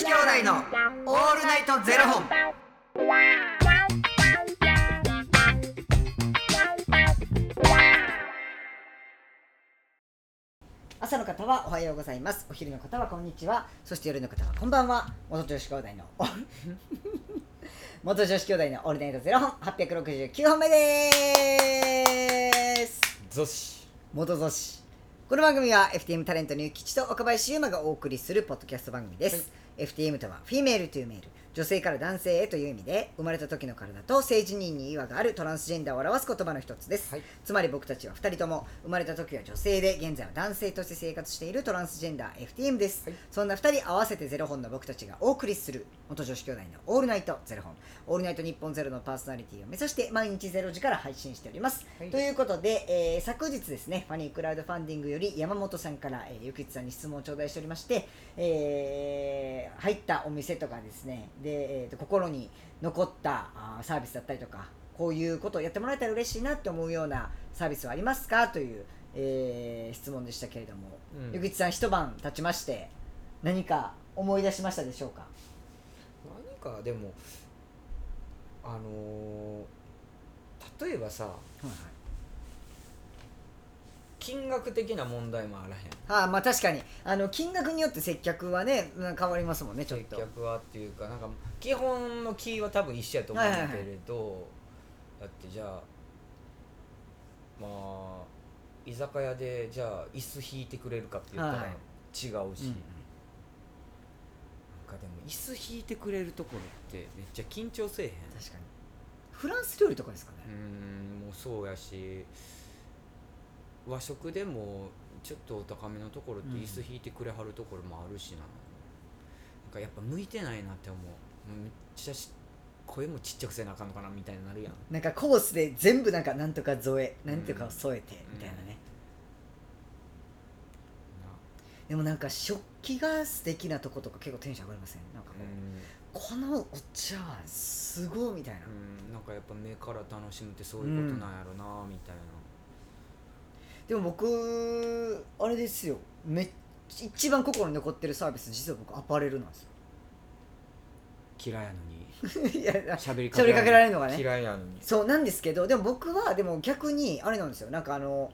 子兄弟のオールナイトゼロ本。朝の方はおはようございます。お昼の方はこんにちは。そして夜の方はこんばんは。元女子兄弟の元女子兄弟のオールナイトゼロ本869本目です。ゾシ。元女子この番組は FTM タレントのゆきちと岡林優馬がお送りするポッドキャスト番組です、FTM とはフィメールというメール。女性から男性へという意味で生まれた時の体と性自認に違和があるトランスジェンダーを表す言葉の一つです、はい。つまり僕たちは2人とも生まれた時は女性で現在は男性として生活しているトランスジェンダー FTM です、はい。そんな2人合わせてゼロ本の僕たちがお送りする元女子兄弟のオールナイトゼロ本。オールナイト日本ゼロのパーソナリティを目指して毎日ゼロ時から配信しております、はい。ということで、えー昨日ですねファニークラウドファンディングより山本さんから、えー、ゆきつさんに質問を頂戴しておりまして、えー入ったお店とかですねで、えーと心に残ったあーサービスだったりとかこういうことをやってもらえたら嬉しいなって思うようなサービスはありますか？という、えー質問でしたけれども、うん。ゆきつさん一晩経ちまして何か思い出しましたでしょうか？何かでもあのー例えばさ金額的な問題もあらへん。あーまあ確かに。あの金額によって接客はねうん変わりますもんねちょっ接と客はっていうかなんか基本のキーは多分一緒やと思うんだけれど、だってじゃあまあ居酒屋でじゃあ椅子引いてくれるかって言ったらはい違うし、うんなんかでも椅子引いてくれるところってめっちゃ緊張せえへん。確かに。フランス料理とかですかね。う、んもうそうやし和食でもちょっとお高めのところって椅子引いてくれはるところもあるしな,、なんかやっぱ向いてないなって思う。めっちゃし声もちっちゃくせなあかんのかなみたいになるやん。なんかコースで全部なんかなんとか添えなんとかを添えてみたいなね、でもなんか食器が素敵なとことか結構テンション上がりません？なんかこう、うん。このお茶すごいみたいな、うん。なんかやっぱ目から楽しむってそういうことなんやろなみたいな、でも僕あれですよ。めっ一番心に残ってるサービス実は僕アパレルなんですよ。嫌いやのに。いや喋り喋りかけられるのがね。嫌いやのに。そうなんですけどでも僕はでも逆にあれなんですよ。なんかあの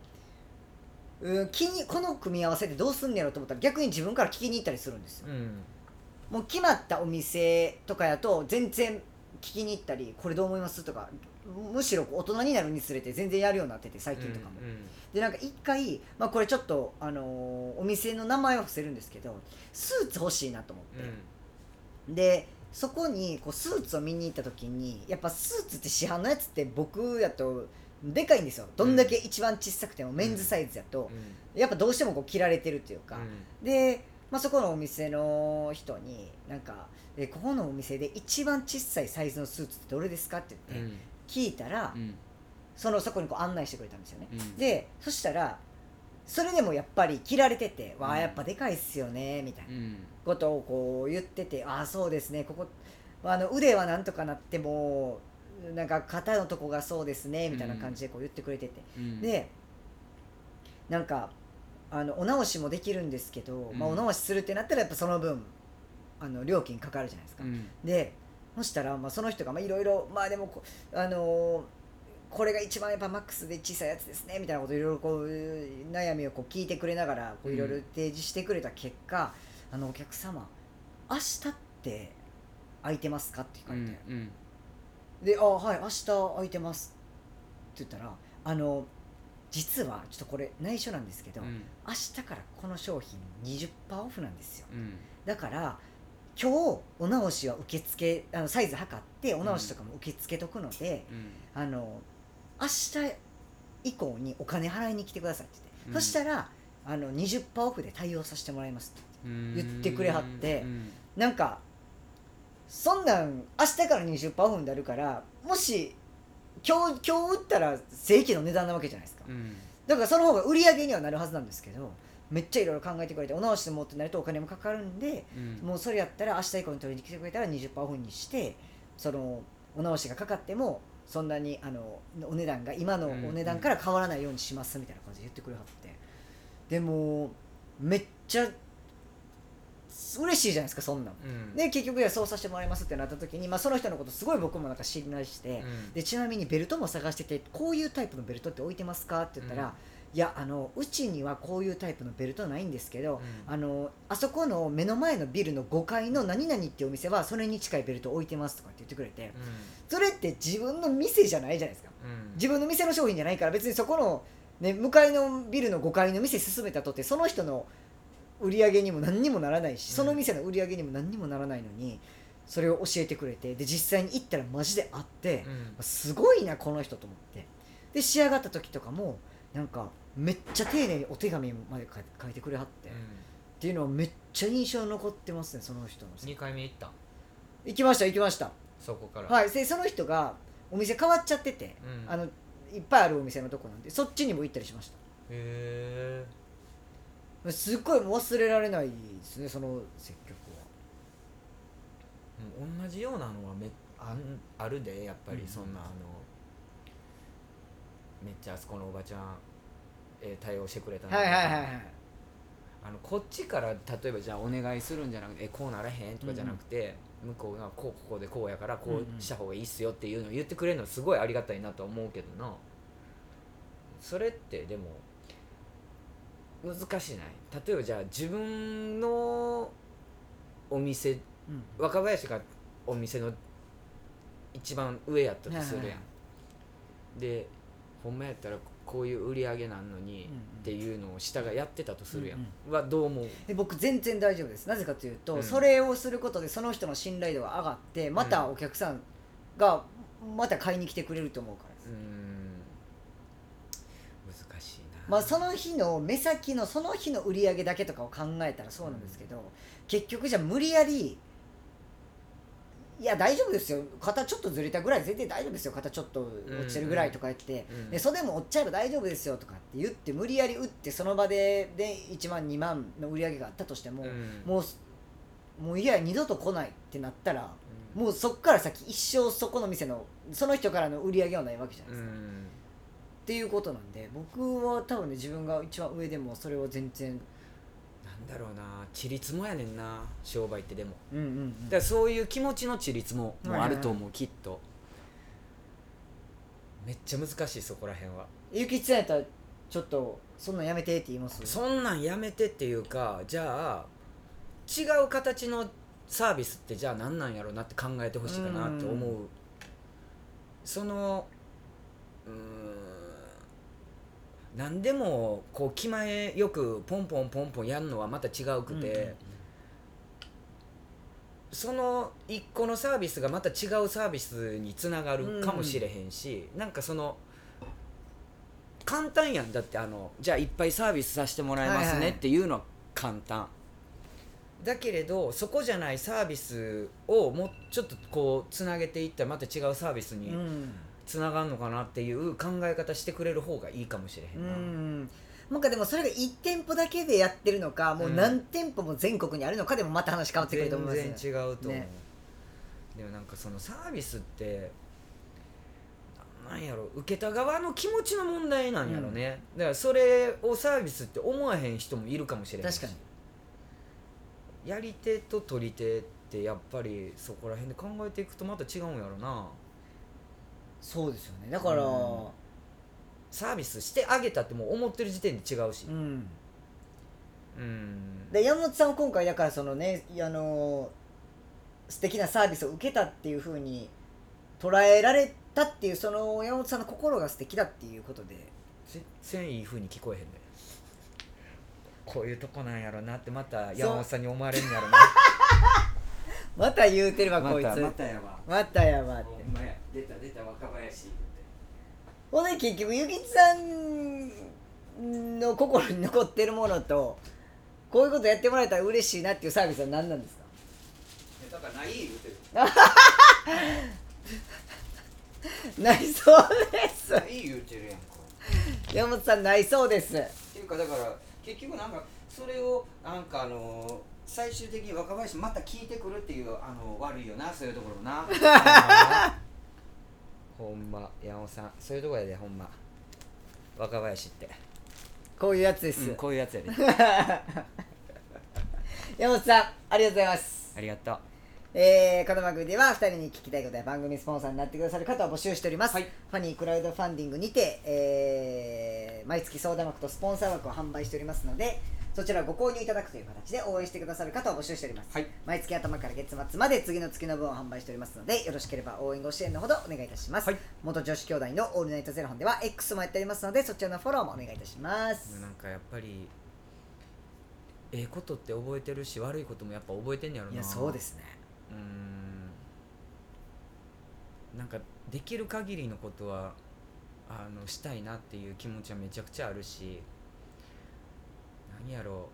うん気にこの組み合わせでどうすんねやろと思ったら逆に自分から聞きに行ったりするんですよ。うん。もう決まったお店とかやと全然聞きに行ったりこれどう思います？とかむしろ大人になるにつれて全然やるようになってて最近とかも、うんでなんか一回、まあ、これちょっと、あのーお店の名前は伏せるんですけどスーツ欲しいなと思って、でそこにこうスーツを見に行った時にやっぱスーツって市販のやつって僕やとでかいんですよ。どんだけ一番小さくてもメンズサイズやと、やっぱどうしてもこう着られてるっていうか、で、まあ、そこのお店の人になんかえここのお店で一番小さいサイズのスーツってどれですかってうん言って聞いたら、うん。そのそこにこう案内してくれたんですよね、うん。でそしたらそれでもやっぱり着られてて「わうん。あやっぱでかいっすよね」みたいなうん。ことをこう言ってて「ああそうですねここあの腕はなんとかなってもなんか肩のとこがそうですね」みたいな感じでこう言ってくれてて、うん。でなんかあのお直しもできるんですけど、まあ、うんお直しするってなったらやっぱその分あの料金かかるじゃないですか、うん。でそしたら、まあ、その人がまあいろいろまあでもこあのーこれが一番やっぱマックスで小さいやつですねみたいなこといろいろこう悩みをこう聞いてくれながらこういろいろ提示してくれた結果、あのお客様明日って空いてますかって聞かれて、うん。で「あはい明日空いてます」って言ったらあの実はちょっとこれ内緒なんですけど、うん。明日からこの商品20%オフなんですよ。うん。だから今日お直しは受け付けあのサイズ測ってお直しとかも受け付けとくので、うん。あの明日以降にお金払いに来てくださいって言って、うん。そしたらあの20%オフで対応させてもらいますってうん。言ってくれはってうん。なんかそんなん明日から20%オフになるからもし今日今日売ったら正規の値段なわけじゃないですか。うん。だからその方が売り上げにはなるはずなんですけどめっちゃいろいろ考えてくれてお直しでもってなるとお金もかかるんでうん。もうそれやったら明日以降に取りに来てくれたら20%オフにしてそのお直しがかかってもそんなにあのお値段が今のお値段から変わらないようにしますみたいな感じで言ってくれはって。でもめっちゃ嬉しいじゃないですかそんなん。うん。で結局そうさせてもらいますってなった時に、まあ、その人のことすごい僕もなんか信頼して、うん。でちなみにベルトも探しててこういうタイプのベルトって置いてますかって言ったら、うん。いやあのうちにはこういうタイプのベルトないんですけど、うん。あのあそこの目の前のビルの5階の何々っていうお店はそれに近いベルト置いてますとかって言ってくれてそれって自分の店じゃないじゃないですか。うん。自分の店の商品じゃないから別にそこの、ね、向かいのビルの5階の店進めたとってその人の売り上げにも何にもならないし、うん。その店の売り上げにも何にもならないのにそれを教えてくれてで実際に行ったらマジであって、うん。すごいなこの人と思って。で仕上がった時とかもなんかめっちゃ丁寧にお手紙まで書いてくれはって、っていうのはめっちゃ印象に残ってますねその人の2回目行った？行きました行きました。そこから。はいでその人がお店変わっちゃってて、うん。あのいっぱいあるお店のとこなんでそっちにも行ったりしましへえたすっごい忘れられないですねその接客は。同じようなのはめあんあるでやっぱりうん。そんなあのめっちゃあそこのおばちゃん、えー対応してくれたなはいはいはいはい。あのこっちから例えばじゃあお願いするんじゃなくてえこうならへんとかじゃなくて、向こうがこうここでこうやからこうした方がいいっすよっていうのを言ってくれるのすごいありがたいなとは思うけどな。それってでも難しいない？例えばじゃあ自分のお店うん。若林がお店の一番上やったとするやん、はいはいはでほんまやったらこういう売り上げなんのに、うんうん。っていうのを下がやってたとするやん、うんはどう思う？で僕全然大丈夫です。なぜかというと、うん。それをすることでその人の信頼度が上がってまたお客さんがまた買いに来てくれると思うからです、うーんまあその日の目先のその日の売り上げだけとかを考えたらそうなんですけど、結局じゃあ無理やりいや大丈夫ですよ。肩ちょっとずれたぐらい全然大丈夫ですよ。肩ちょっと落ちてるぐらいとか言って、うんで袖も折っちゃえば大丈夫ですよとかって言って無理やり打ってその場でで1万2万の売り上げがあったとしても、うん。もうもういや二度と来ないってなったらうん。もうそっから先一生そこの店のその人からの売り上げはないわけじゃないうですか、んっていうことなんで僕は多分ね自分が一番上でもそれは全然なんだろうなちりつもやねんな商売ってでも。うんうんうん。だからそういう気持ちのちりつももあると思う、きっと。めっちゃ難しいそこら辺は。ゆきつさんやったらちょっとそんなんやめてって言います？そんなんやめてっていうかじゃあ違う形のサービスってじゃあ何なんやろうなって考えてほしいかなって思う、うそのうーん何でもこう気前よくポンポンポンポンやるのはまた違うくて、うんうんその一個のサービスがまた違うサービスにつながるかもしれへんし、なんかその簡単やん。だってあのじゃあいっぱいサービスさせてもらいますはいはい。ねっていうのは簡単、だけれどそこじゃないサービスをもうちょっとこうつなげていったらまた違うサービスにうんつながるのかなっていう考え方してくれる方がいいかもしれへうんな、ん。なんかでもそれが1店舗だけでやってるのかもう何店舗も全国にあるのかでもまた話変わってくると思います。全然違うと思う、ね。でもなんかそのサービスってなんやろ受けた側の気持ちの問題なんやろね、だからそれをサービスって思わへん人もいるかもしれないし。確かに。やり手と取り手ってやっぱりそこら辺で考えていくとまた違うんやろなそうですよね。だからうんサービスしてあげたってもう思ってる時点で違うし。うん。うん。で山本さんは今回だからそのねあの素敵なサービスを受けたっていうふうに捉えられたっていうその山本さんの心が素敵だっていうことで。全然いい風に聞こえへんでこういうとこなんやろなってまた山本さんに思われるんやろな。また言うてるわこいつ。またまたやわ。またやばって。ほんまや出た出た若林ほんで結局ゆきつさんの心に残ってるものとこういうことやってもらえたら嬉しいなっていうサービスは何なんですか？だからない言うてる。ないそうです。ない言うてるやんか。山本さんないそうです。っていうかだから結局なんかそれをなんかあの最終的に若林また聞いてくるっていうあの悪いよなそういうところもな ほんま山本さん。そういうところやでほんま。若林って、こういうやつです、うんこういうやつやで。山本さんありがとうございます。ありがとう。えー、この番組では2人に聞きたいことや番組スポンサーになってくださる方を募集しております、はい。ファニークラウドファンディングにて、えー毎月相談枠とスポンサー枠を販売しておりますのでそちらをご購入いただくという形で応援してくださる方を募集しております、はい。毎月頭から月末まで次の月の分を販売しておりますのでよろしければ応援ご支援のほどお願いいたします、はい。元女子兄弟の「オールナイトゼロ本」では X もやっておりますのでそちらのフォローもお願いいたします。なんかやっぱりええことって覚えてるし悪いこともやっぱ覚えてんねやろな。いやそうですね。うーん。なんかできる限りのことはあのしたいなっていう気持ちはめちゃくちゃあるし何やろ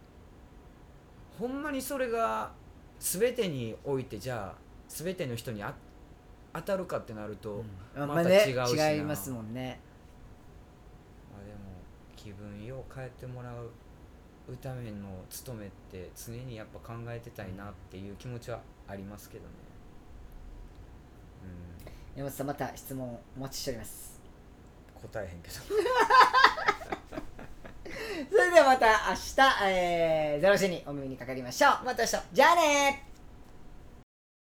う。ほんまにそれが全てにおいてじゃあ全ての人にあ当たるかってなると、うん。また違うしな。違いますもんね。まあ、でも気分よう変えてもらうための務めって常にやっぱ考えてたいなっていう気持ちはありますけどね。うん。山本さんまた質問お待ちしております。答えへんけど それではまた明日、えー、ゼロ時にお耳にかかりましょう。また明日。じゃあねー。